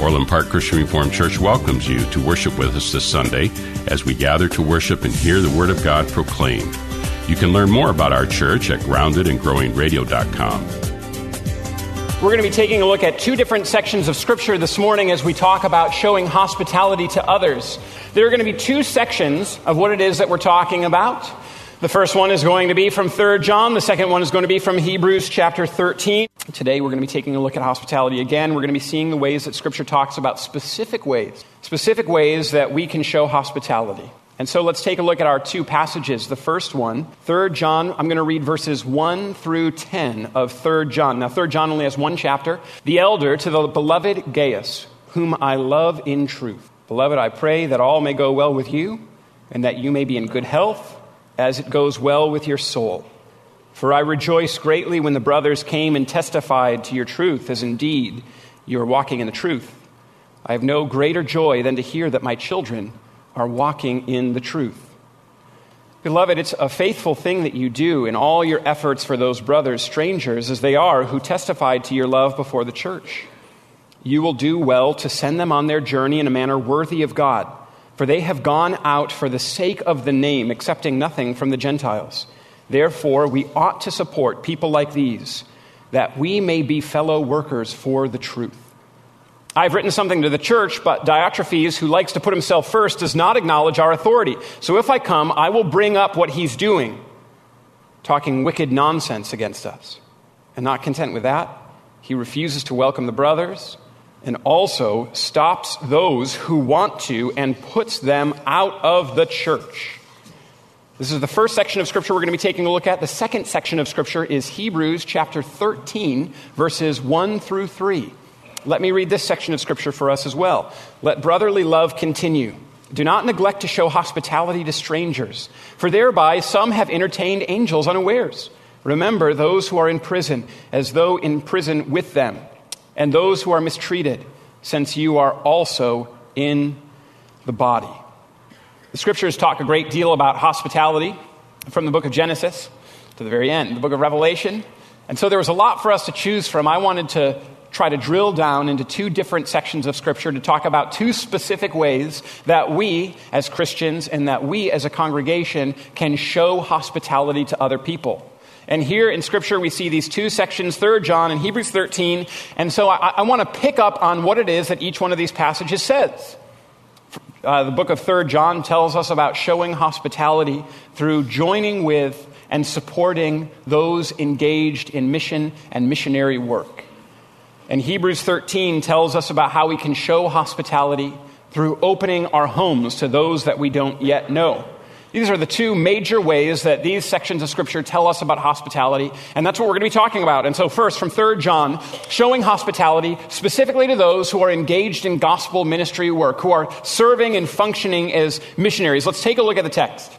Orland Park Christian Reformed Church welcomes you to worship with us this Sunday as we gather to worship and hear the Word of God proclaimed. You can learn more about our church at groundedandgrowingradio.com. We're going to be taking a look at two different sections of Scripture this morning as we talk about showing hospitality to others. There are going to be two sections of what it is that we're talking about. The first one is going to be from 3 John. The second one is going to be from Hebrews chapter 13. Today we're going to be taking a look at hospitality again. We're going to be seeing the ways that Scripture talks about specific ways, specific ways that we can show hospitality. And so let's take a look at our two passages. The first one, 3 John, I'm going to read verses 1 through 10 of 3 John. Now, 3 John only has one chapter. The elder to the beloved Gaius, whom I love in truth. Beloved, I pray that all may go well with you, and that you may be in good health as it goes well with your soul. For I rejoice greatly when the brothers came and testified to your truth, as indeed you are walking in the truth. I have no greater joy than to hear that my children are walking in the truth. Beloved, it's a faithful thing that you do in all your efforts for those brothers, strangers as they are, who testified to your love before the church. You will do well to send them on their journey in a manner worthy of God for they have gone out for the sake of the name, accepting nothing from the Gentiles. Therefore, we ought to support people like these, that we may be fellow workers for the truth. I've written something to the church, but Diotrephes, who likes to put himself first, does not acknowledge our authority. So if I come, I will bring up what he's doing, talking wicked nonsense against us. And not content with that, he refuses to welcome the brothers and also stops those who want to and puts them out of the church. This is the first section of Scripture we're going to be taking a look at. The second section of Scripture is Hebrews chapter 13, verses 1 through 3. Let me read this section of Scripture for us as well. Let brotherly love continue. Do not neglect to show hospitality to strangers, for thereby some have entertained angels unawares. Remember those who are in prison, as though in prison with them and those who are mistreated, since you are also in the body. The scriptures talk a great deal about hospitality from the book of Genesis to the very end, the book of Revelation. And so there was a lot for us to choose from. I wanted to try to drill down into two different sections of Scripture to talk about two specific ways that we as Christians and that we as a congregation can show hospitality to other people. And here in Scripture, we see these two sections, 3 John and Hebrews 13. And so I, I want to pick up on what it is that each one of these passages says. Uh, the book of 3 John tells us about showing hospitality through joining with and supporting those engaged in mission and missionary work. And Hebrews 13 tells us about how we can show hospitality through opening our homes to those that we don't yet know. These are the two major ways that these sections of Scripture tell us about hospitality, and that's what we're going to be talking about. And so, first, from 3 John, showing hospitality specifically to those who are engaged in gospel ministry work, who are serving and functioning as missionaries. Let's take a look at the text.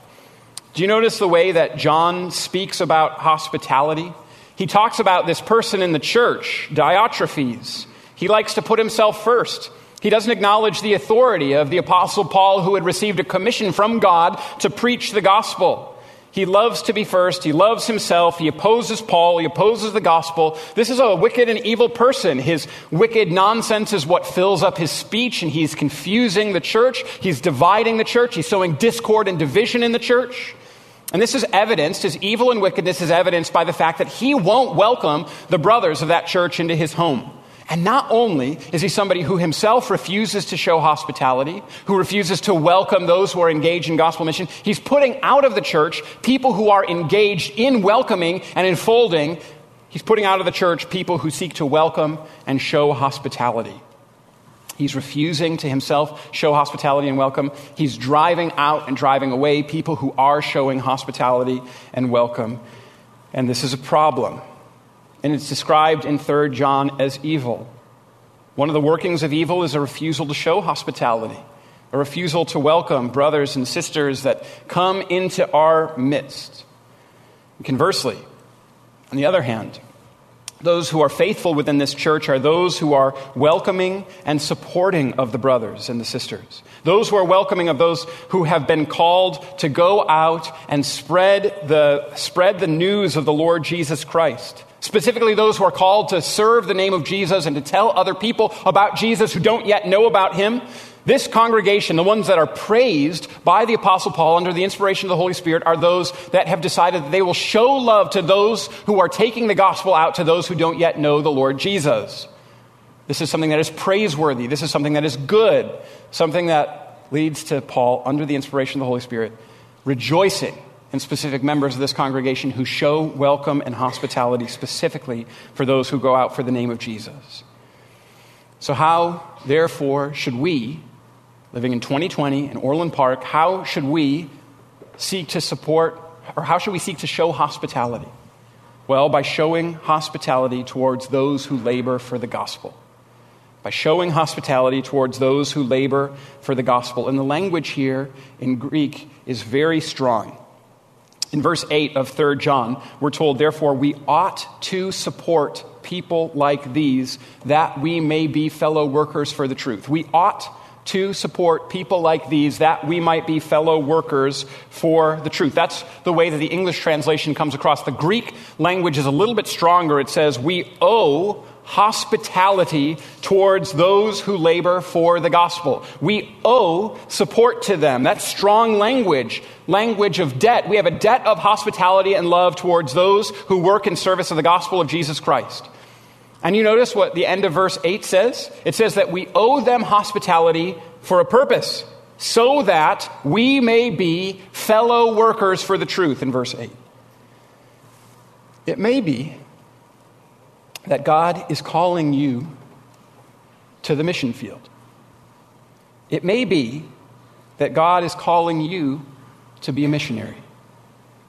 Do you notice the way that John speaks about hospitality? He talks about this person in the church, Diotrephes. He likes to put himself first. He doesn't acknowledge the authority of the Apostle Paul, who had received a commission from God to preach the gospel. He loves to be first. He loves himself. He opposes Paul. He opposes the gospel. This is a wicked and evil person. His wicked nonsense is what fills up his speech, and he's confusing the church. He's dividing the church. He's sowing discord and division in the church. And this is evidenced, his evil and wickedness is evidenced by the fact that he won't welcome the brothers of that church into his home. And not only is he somebody who himself refuses to show hospitality, who refuses to welcome those who are engaged in gospel mission, he's putting out of the church people who are engaged in welcoming and enfolding. He's putting out of the church people who seek to welcome and show hospitality. He's refusing to himself show hospitality and welcome. He's driving out and driving away people who are showing hospitality and welcome. And this is a problem and it's described in 3 John as evil. One of the workings of evil is a refusal to show hospitality, a refusal to welcome brothers and sisters that come into our midst. conversely, on the other hand, those who are faithful within this church are those who are welcoming and supporting of the brothers and the sisters. Those who are welcoming of those who have been called to go out and spread the, spread the news of the Lord Jesus Christ specifically those who are called to serve the name of Jesus and to tell other people about Jesus who don't yet know about him. This congregation, the ones that are praised by the Apostle Paul under the inspiration of the Holy Spirit, are those that have decided that they will show love to those who are taking the gospel out to those who don't yet know the Lord Jesus. This is something that is praiseworthy. This is something that is good. Something that leads to Paul, under the inspiration of the Holy Spirit, rejoicing and specific members of this congregation who show welcome and hospitality specifically for those who go out for the name of Jesus. So, how, therefore, should we, living in 2020 in Orland Park, how should we seek to support, or how should we seek to show hospitality? Well, by showing hospitality towards those who labor for the gospel. By showing hospitality towards those who labor for the gospel. And the language here in Greek is very strong. In verse 8 of 3 John, we're told, therefore, we ought to support people like these that we may be fellow workers for the truth. We ought to support people like these that we might be fellow workers for the truth. That's the way that the English translation comes across. The Greek language is a little bit stronger. It says, We owe hospitality towards those who labor for the gospel. We owe support to them. That's strong language, language of debt. We have a debt of hospitality and love towards those who work in service of the gospel of Jesus Christ. And you notice what the end of verse 8 says? It says that we owe them hospitality for a purpose, so that we may be fellow workers for the truth, in verse 8. It may be that God is calling you to the mission field. It may be that God is calling you to be a missionary.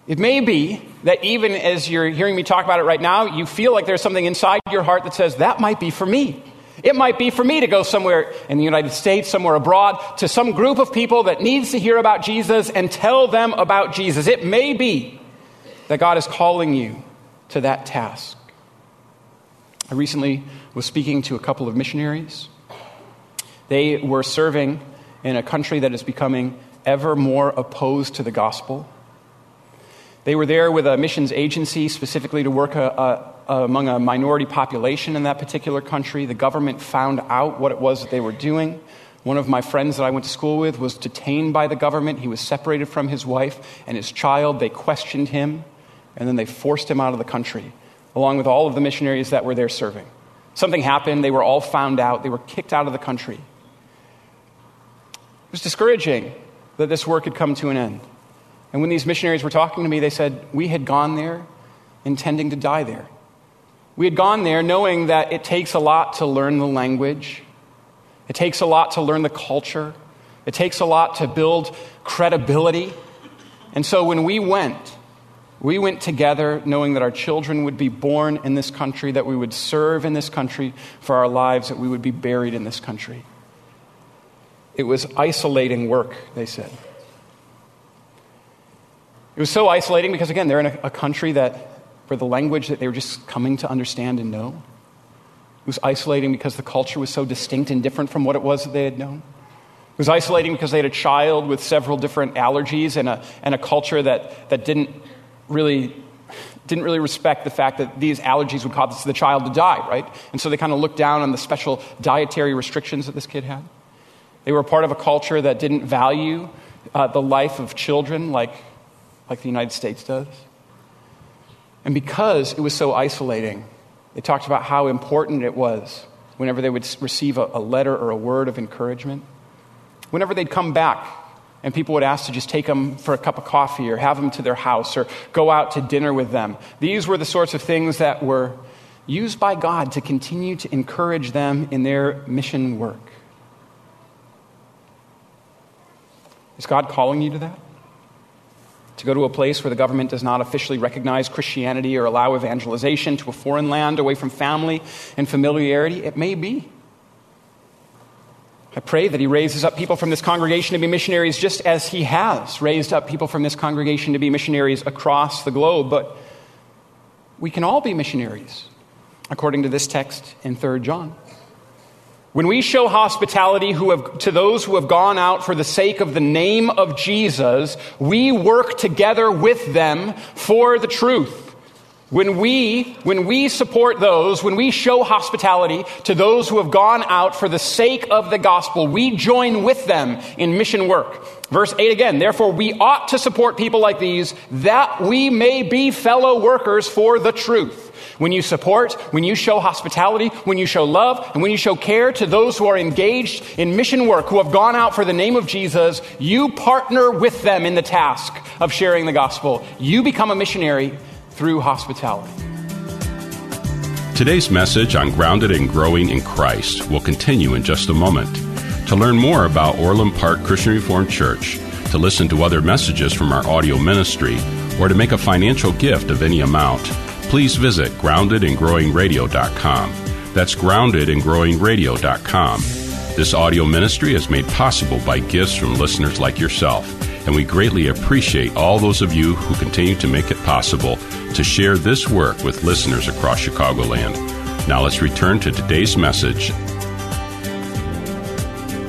It may be that even as you're hearing me talk about it right now, you feel like there's something inside your heart that says, that might be for me. It might be for me to go somewhere in the United States, somewhere abroad, to some group of people that needs to hear about Jesus and tell them about Jesus. It may be that God is calling you to that task. I recently was speaking to a couple of missionaries. They were serving in a country that is becoming ever more opposed to the gospel. They were there with a missions agency specifically to work a, uh, a, uh, among a minority population in that particular country. The government found out what it was that they were doing. One of my friends that I went to school with was detained by the government. He was separated from his wife and his child. They questioned him, and then they forced him out of the country along with all of the missionaries that were there serving. Something happened, they were all found out, they were kicked out of the country. It was discouraging that this work had come to an end. And when these missionaries were talking to me, they said, We had gone there intending to die there. We had gone there knowing that it takes a lot to learn the language, it takes a lot to learn the culture, it takes a lot to build credibility. And so when we went, we went together knowing that our children would be born in this country, that we would serve in this country for our lives, that we would be buried in this country. It was isolating work, they said. It was so isolating because, again, they're in a, a country that, for the language that they were just coming to understand and know. It was isolating because the culture was so distinct and different from what it was that they had known. It was isolating because they had a child with several different allergies and a, and a culture that, that didn't really didn't really respect the fact that these allergies would cause the child to die, right? And so they kind of looked down on the special dietary restrictions that this kid had. They were part of a culture that didn't value uh, the life of children like, like the United States does. And because it was so isolating, they talked about how important it was whenever they would receive a, a letter or a word of encouragement, whenever they'd come back and people would ask to just take them for a cup of coffee or have them to their house or go out to dinner with them. These were the sorts of things that were used by God to continue to encourage them in their mission work. Is God calling you to that? To go to a place where the government does not officially recognize Christianity or allow evangelization to a foreign land away from family and familiarity? It may be. I pray that He raises up people from this congregation to be missionaries just as He has raised up people from this congregation to be missionaries across the globe. But we can all be missionaries, according to this text in 3 John. When we show hospitality have, to those who have gone out for the sake of the name of Jesus, we work together with them for the truth. When we, when we support those, when we show hospitality to those who have gone out for the sake of the gospel, we join with them in mission work. Verse 8 again, therefore we ought to support people like these that we may be fellow workers for the truth. When you support, when you show hospitality, when you show love, and when you show care to those who are engaged in mission work, who have gone out for the name of Jesus, you partner with them in the task of sharing the gospel. You become a missionary through hospitality. Today's message on Grounded and Growing in Christ will continue in just a moment. To learn more about Orland Park Christian Reformed Church, to listen to other messages from our audio ministry, or to make a financial gift of any amount, please visit groundedandgrowingradio.com. That's groundedandgrowingradio.com. This audio ministry is made possible by gifts from listeners like yourself, and we greatly appreciate all those of you who continue to make it possible to share this work with listeners across Chicagoland. Now let's return to today's message.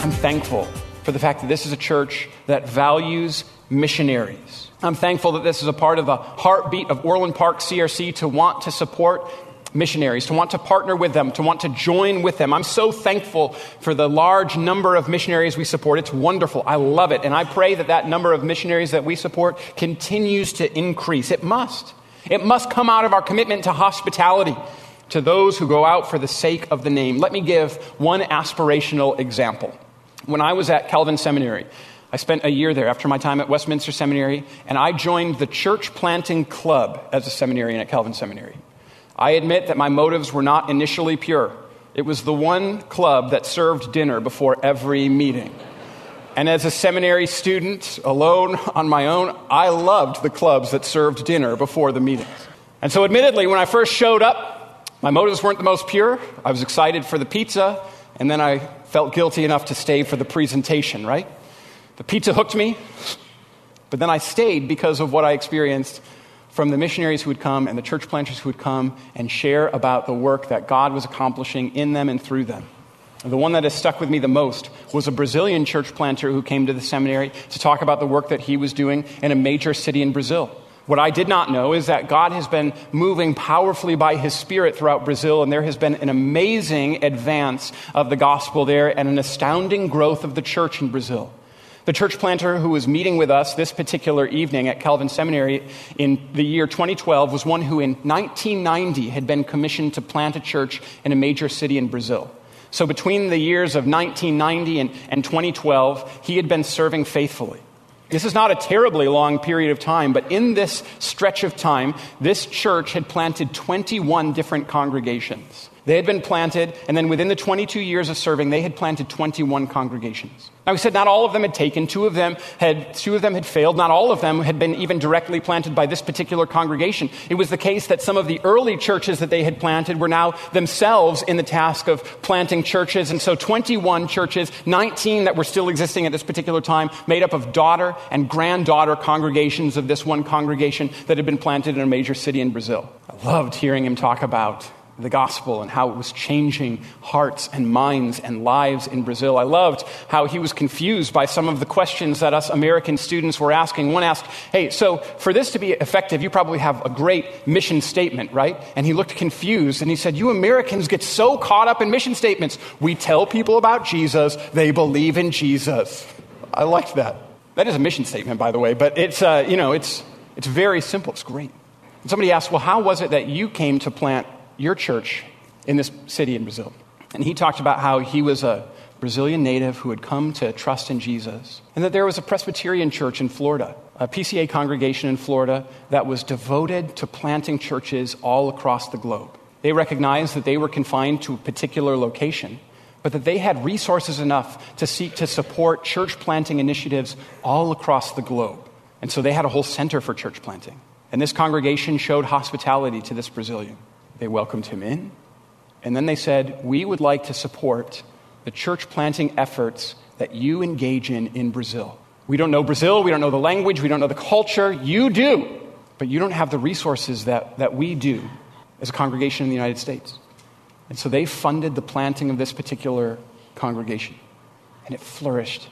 I'm thankful for the fact that this is a church that values missionaries. I'm thankful that this is a part of the heartbeat of Orland Park CRC to want to support missionaries, to want to partner with them, to want to join with them. I'm so thankful for the large number of missionaries we support. It's wonderful. I love it. And I pray that that number of missionaries that we support continues to increase. It must. It must come out of our commitment to hospitality to those who go out for the sake of the name. Let me give one aspirational example. When I was at Calvin Seminary, I spent a year there after my time at Westminster Seminary, and I joined the church planting club as a seminarian at Calvin Seminary. I admit that my motives were not initially pure. It was the one club that served dinner before every meeting. And as a seminary student, alone on my own, I loved the clubs that served dinner before the meetings. And so, admittedly, when I first showed up, my motives weren't the most pure. I was excited for the pizza, and then I felt guilty enough to stay for the presentation, right? The pizza hooked me, but then I stayed because of what I experienced from the missionaries who would come and the church planters who would come and share about the work that God was accomplishing in them and through them. The one that has stuck with me the most was a Brazilian church planter who came to the seminary to talk about the work that he was doing in a major city in Brazil. What I did not know is that God has been moving powerfully by His Spirit throughout Brazil, and there has been an amazing advance of the gospel there and an astounding growth of the church in Brazil. The church planter who was meeting with us this particular evening at Calvin Seminary in the year 2012 was one who in 1990 had been commissioned to plant a church in a major city in Brazil. So between the years of 1990 and, and 2012, he had been serving faithfully. This is not a terribly long period of time, but in this stretch of time, this church had planted 21 different congregations. They had been planted, and then within the 22 years of serving, they had planted 21 congregations. Now, we said not all of them had taken, two of them had, two of them had failed, not all of them had been even directly planted by this particular congregation. It was the case that some of the early churches that they had planted were now themselves in the task of planting churches, and so 21 churches, 19 that were still existing at this particular time, made up of daughter and granddaughter congregations of this one congregation that had been planted in a major city in Brazil. I loved hearing him talk about the gospel and how it was changing hearts and minds and lives in Brazil. I loved how he was confused by some of the questions that us American students were asking. One asked, Hey, so for this to be effective, you probably have a great mission statement, right? And he looked confused and he said, You Americans get so caught up in mission statements. We tell people about Jesus, they believe in Jesus. I liked that. That is a mission statement, by the way, but it's, uh, you know, it's, it's very simple. It's great. And somebody asked, Well, how was it that you came to plant your church in this city in Brazil. And he talked about how he was a Brazilian native who had come to trust in Jesus, and that there was a Presbyterian church in Florida, a PCA congregation in Florida that was devoted to planting churches all across the globe. They recognized that they were confined to a particular location, but that they had resources enough to seek to support church planting initiatives all across the globe. And so they had a whole center for church planting. And this congregation showed hospitality to this Brazilian. They welcomed him in, and then they said, We would like to support the church planting efforts that you engage in in Brazil. We don't know Brazil, we don't know the language, we don't know the culture. You do, but you don't have the resources that, that we do as a congregation in the United States. And so they funded the planting of this particular congregation, and it flourished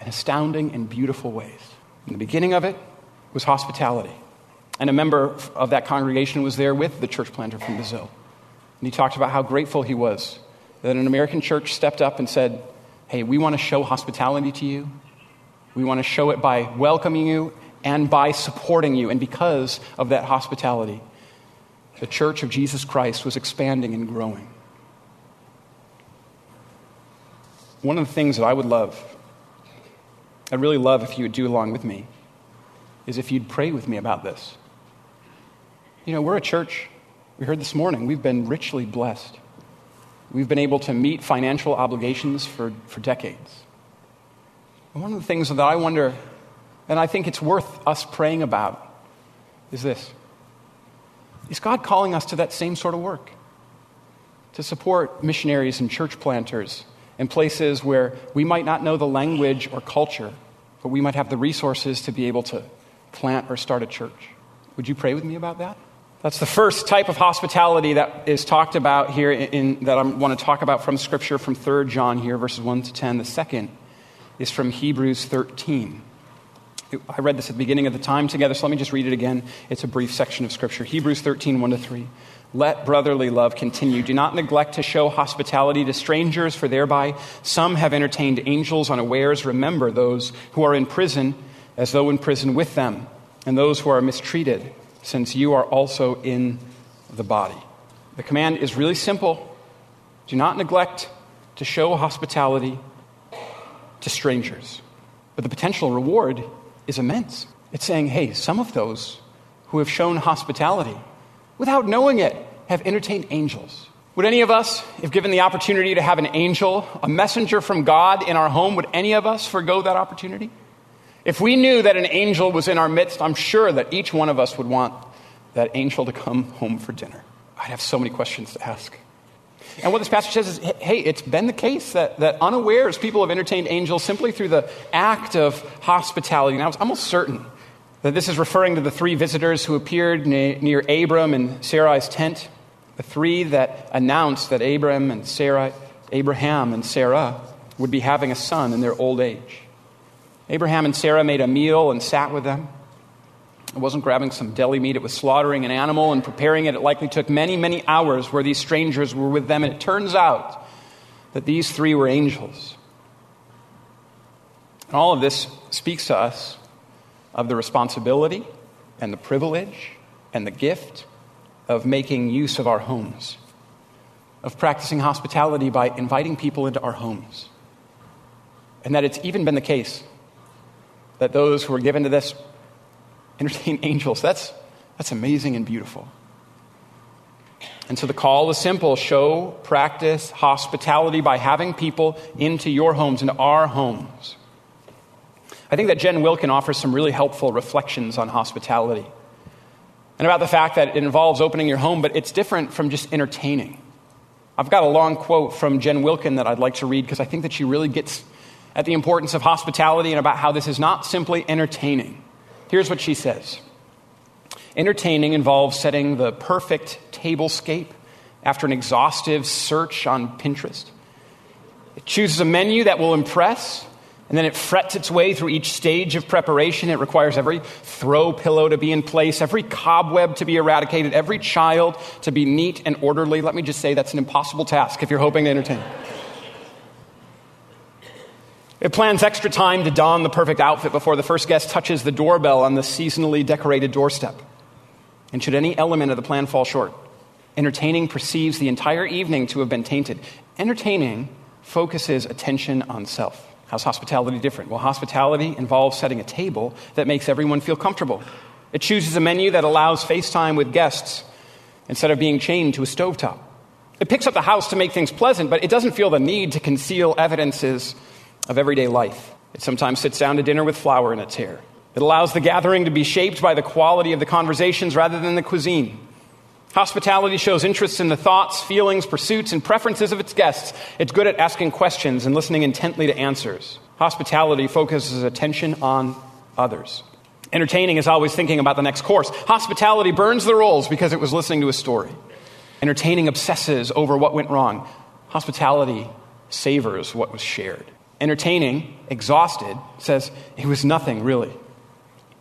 in astounding and beautiful ways. And the beginning of it was hospitality. And a member of that congregation was there with the church planter from Brazil. And he talked about how grateful he was that an American church stepped up and said, Hey, we want to show hospitality to you. We want to show it by welcoming you and by supporting you. And because of that hospitality, the church of Jesus Christ was expanding and growing. One of the things that I would love, I'd really love if you would do along with me, is if you'd pray with me about this. You know, we're a church, we heard this morning, we've been richly blessed. We've been able to meet financial obligations for, for decades. And one of the things that I wonder, and I think it's worth us praying about, is this Is God calling us to that same sort of work? To support missionaries and church planters in places where we might not know the language or culture, but we might have the resources to be able to plant or start a church. Would you pray with me about that? That's the first type of hospitality that is talked about here in, in, that I want to talk about from Scripture from 3 John here, verses 1 to 10. The second is from Hebrews 13. I read this at the beginning of the time together, so let me just read it again. It's a brief section of Scripture. Hebrews 13, 1 to 3. Let brotherly love continue. Do not neglect to show hospitality to strangers, for thereby some have entertained angels unawares. Remember those who are in prison as though in prison with them, and those who are mistreated, since you are also in the body. The command is really simple do not neglect to show hospitality to strangers. But the potential reward is immense. It's saying, hey, some of those who have shown hospitality without knowing it have entertained angels. Would any of us, if given the opportunity to have an angel, a messenger from God in our home, would any of us forego that opportunity? If we knew that an angel was in our midst, I'm sure that each one of us would want that angel to come home for dinner. I'd have so many questions to ask. And what this passage says is hey, it's been the case that, that unawares people have entertained angels simply through the act of hospitality. Now, it's almost certain that this is referring to the three visitors who appeared near Abram and Sarai's tent, the three that announced that Abram and Sarah, Abraham and Sarah would be having a son in their old age. Abraham and Sarah made a meal and sat with them. It wasn't grabbing some deli meat, it was slaughtering an animal and preparing it. It likely took many, many hours where these strangers were with them. And it turns out that these three were angels. And all of this speaks to us of the responsibility and the privilege and the gift of making use of our homes, of practicing hospitality by inviting people into our homes. And that it's even been the case that those who are given to this entertain angels. That's, that's amazing and beautiful. And so the call is simple show, practice hospitality by having people into your homes, into our homes. I think that Jen Wilkin offers some really helpful reflections on hospitality and about the fact that it involves opening your home, but it's different from just entertaining. I've got a long quote from Jen Wilkin that I'd like to read because I think that she really gets at the importance of hospitality and about how this is not simply entertaining. Here's what she says Entertaining involves setting the perfect tablescape after an exhaustive search on Pinterest. It chooses a menu that will impress, and then it frets its way through each stage of preparation. It requires every throw pillow to be in place, every cobweb to be eradicated, every child to be neat and orderly. Let me just say that's an impossible task if you're hoping to entertain. It plans extra time to don the perfect outfit before the first guest touches the doorbell on the seasonally decorated doorstep. And should any element of the plan fall short, entertaining perceives the entire evening to have been tainted. Entertaining focuses attention on self. How's hospitality different? Well, hospitality involves setting a table that makes everyone feel comfortable. It chooses a menu that allows FaceTime with guests instead of being chained to a stovetop. It picks up the house to make things pleasant, but it doesn't feel the need to conceal evidences of everyday life. It sometimes sits down to dinner with flour in its hair. It allows the gathering to be shaped by the quality of the conversations rather than the cuisine. Hospitality shows interest in the thoughts, feelings, pursuits, and preferences of its guests. It's good at asking questions and listening intently to answers. Hospitality focuses attention on others. Entertaining is always thinking about the next course. Hospitality burns the rolls because it was listening to a story. Entertaining obsesses over what went wrong. Hospitality savors what was shared. Entertaining, exhausted, says, it was nothing, really.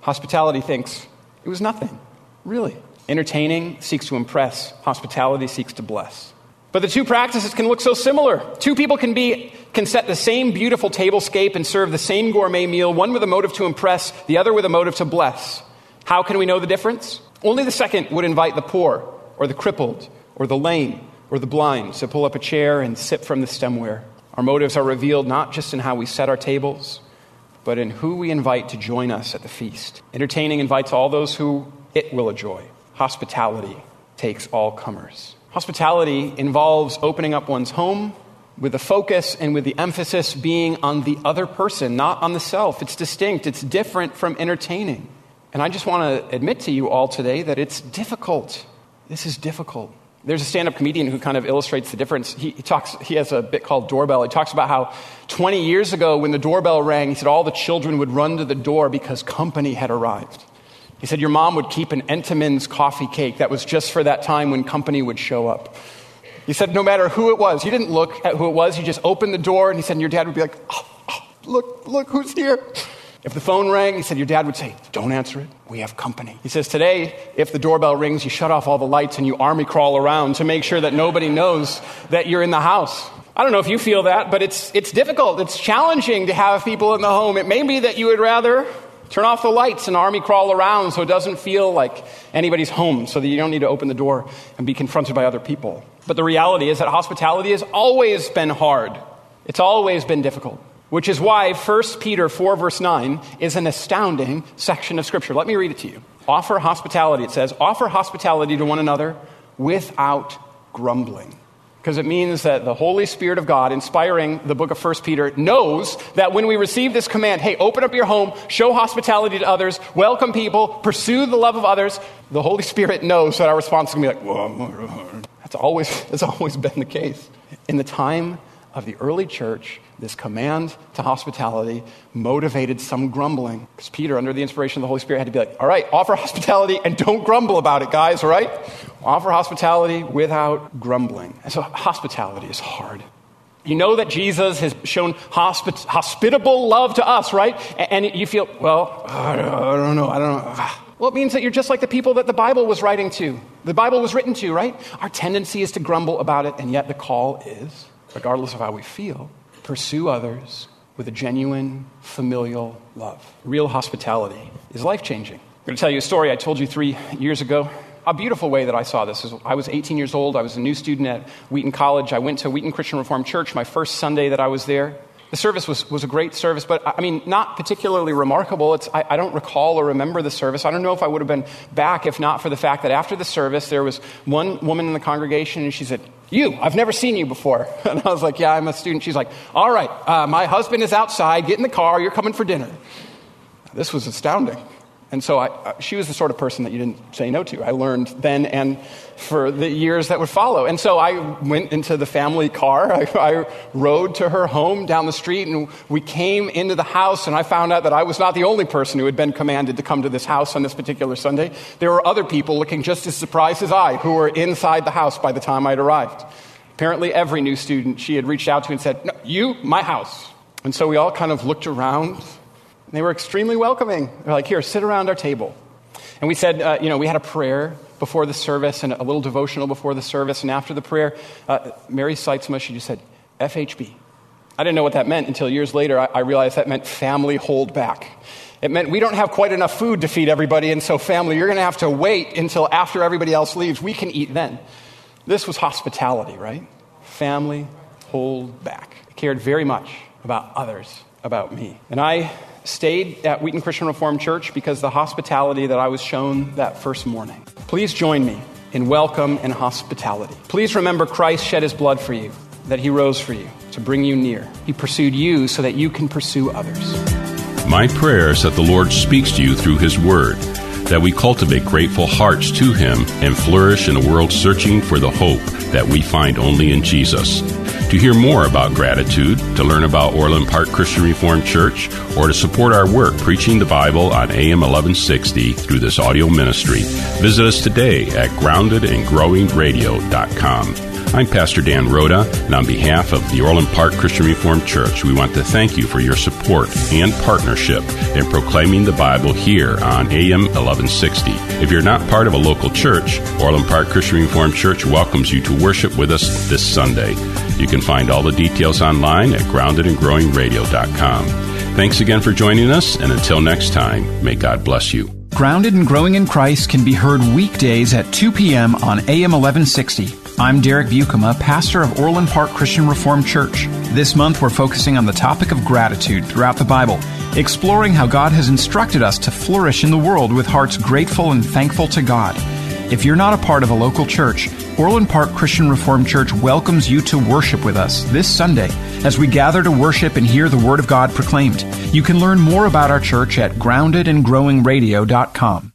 Hospitality thinks, it was nothing, really. Entertaining seeks to impress, hospitality seeks to bless. But the two practices can look so similar. Two people can, be, can set the same beautiful tablescape and serve the same gourmet meal, one with a motive to impress, the other with a motive to bless. How can we know the difference? Only the second would invite the poor, or the crippled, or the lame, or the blind to pull up a chair and sip from the stemware. Our motives are revealed not just in how we set our tables, but in who we invite to join us at the feast. Entertaining invites all those who it will enjoy. Hospitality takes all comers. Hospitality involves opening up one's home with the focus and with the emphasis being on the other person, not on the self. It's distinct, it's different from entertaining. And I just want to admit to you all today that it's difficult. This is difficult. There's a stand up comedian who kind of illustrates the difference. He, he, talks, he has a bit called Doorbell. He talks about how 20 years ago, when the doorbell rang, he said all the children would run to the door because company had arrived. He said your mom would keep an Entenmann's coffee cake that was just for that time when company would show up. He said no matter who it was, you didn't look at who it was, you just opened the door, and he said, and your dad would be like, oh, oh, look, look who's here. If the phone rang, he said, Your dad would say, Don't answer it. We have company. He says, Today, if the doorbell rings, you shut off all the lights and you army crawl around to make sure that nobody knows that you're in the house. I don't know if you feel that, but it's, it's difficult. It's challenging to have people in the home. It may be that you would rather turn off the lights and army crawl around so it doesn't feel like anybody's home, so that you don't need to open the door and be confronted by other people. But the reality is that hospitality has always been hard, it's always been difficult. Which is why 1 Peter 4, verse 9 is an astounding section of Scripture. Let me read it to you. Offer hospitality, it says, offer hospitality to one another without grumbling. Because it means that the Holy Spirit of God, inspiring the book of 1 Peter, knows that when we receive this command, hey, open up your home, show hospitality to others, welcome people, pursue the love of others, the Holy Spirit knows that our response is going to be like, that's always, that's always been the case. In the time of the early church, this command to hospitality motivated some grumbling. Because Peter, under the inspiration of the Holy Spirit, had to be like, all right, offer hospitality and don't grumble about it, guys, all right? Offer hospitality without grumbling. And so hospitality is hard. You know that Jesus has shown hospi- hospitable love to us, right? And you feel, well, I don't know, I don't know. Well, it means that you're just like the people that the Bible was writing to. The Bible was written to, right? Our tendency is to grumble about it, and yet the call is, regardless of how we feel, pursue others with a genuine familial love. Real hospitality is life changing. I'm going to tell you a story I told you three years ago. A beautiful way that I saw this is I was 18 years old. I was a new student at Wheaton College. I went to Wheaton Christian Reformed Church my first Sunday that I was there. The service was, was a great service, but I mean, not particularly remarkable. It's, I, I don't recall or remember the service. I don't know if I would have been back if not for the fact that after the service, there was one woman in the congregation and she said, you, I've never seen you before. And I was like, Yeah, I'm a student. She's like, All right, uh, my husband is outside. Get in the car. You're coming for dinner. This was astounding. And so I, she was the sort of person that you didn't say no to. I learned then and for the years that would follow. And so I went into the family car. I, I, rode to her home down the street, and we came into the house, and I found out that I was not the only person who had been commanded to come to this house on this particular Sunday. There were other people looking just as surprised as I who were inside the house by the time I'd arrived. Apparently, every new student she had reached out to and said, no, You, my house. And so we all kind of looked around they were extremely welcoming. They're like, here, sit around our table. And we said, uh, you know, we had a prayer before the service and a little devotional before the service. And after the prayer, uh, Mary Seitzma, she just said, FHB. I didn't know what that meant until years later. I, I realized that meant family hold back. It meant we don't have quite enough food to feed everybody, and so, family, you're going to have to wait until after everybody else leaves. We can eat then. This was hospitality, right? Family hold back. I cared very much about others, about me. And I stayed at Wheaton Christian Reformed Church because the hospitality that I was shown that first morning. Please join me in welcome and hospitality. Please remember Christ shed his blood for you, that he rose for you to bring you near. He pursued you so that you can pursue others. My prayer is that the Lord speaks to you through his word that we cultivate grateful hearts to Him and flourish in a world searching for the hope that we find only in Jesus. To hear more about gratitude, to learn about Orland Park Christian Reformed Church, or to support our work preaching the Bible on AM 1160 through this audio ministry, visit us today at groundedandgrowingradio.com. I'm Pastor Dan Rhoda, and on behalf of the Orland Park Christian Reformed Church, we want to thank you for your support and partnership in proclaiming the Bible here on AM 1160. If you're not part of a local church, Orland Park Christian Reformed Church welcomes you to worship with us this Sunday. You can find all the details online at groundedandgrowingradio.com. Thanks again for joining us, and until next time, may God bless you. Grounded and Growing in Christ can be heard weekdays at 2 p.m. on AM 1160. I'm Derek Buikema, pastor of Orland Park Christian Reformed Church. This month we're focusing on the topic of gratitude throughout the Bible, exploring how God has instructed us to flourish in the world with hearts grateful and thankful to God. If you're not a part of a local church, Orland Park Christian Reformed Church welcomes you to worship with us this Sunday as we gather to worship and hear the Word of God proclaimed. You can learn more about our church at groundedandgrowingradio.com.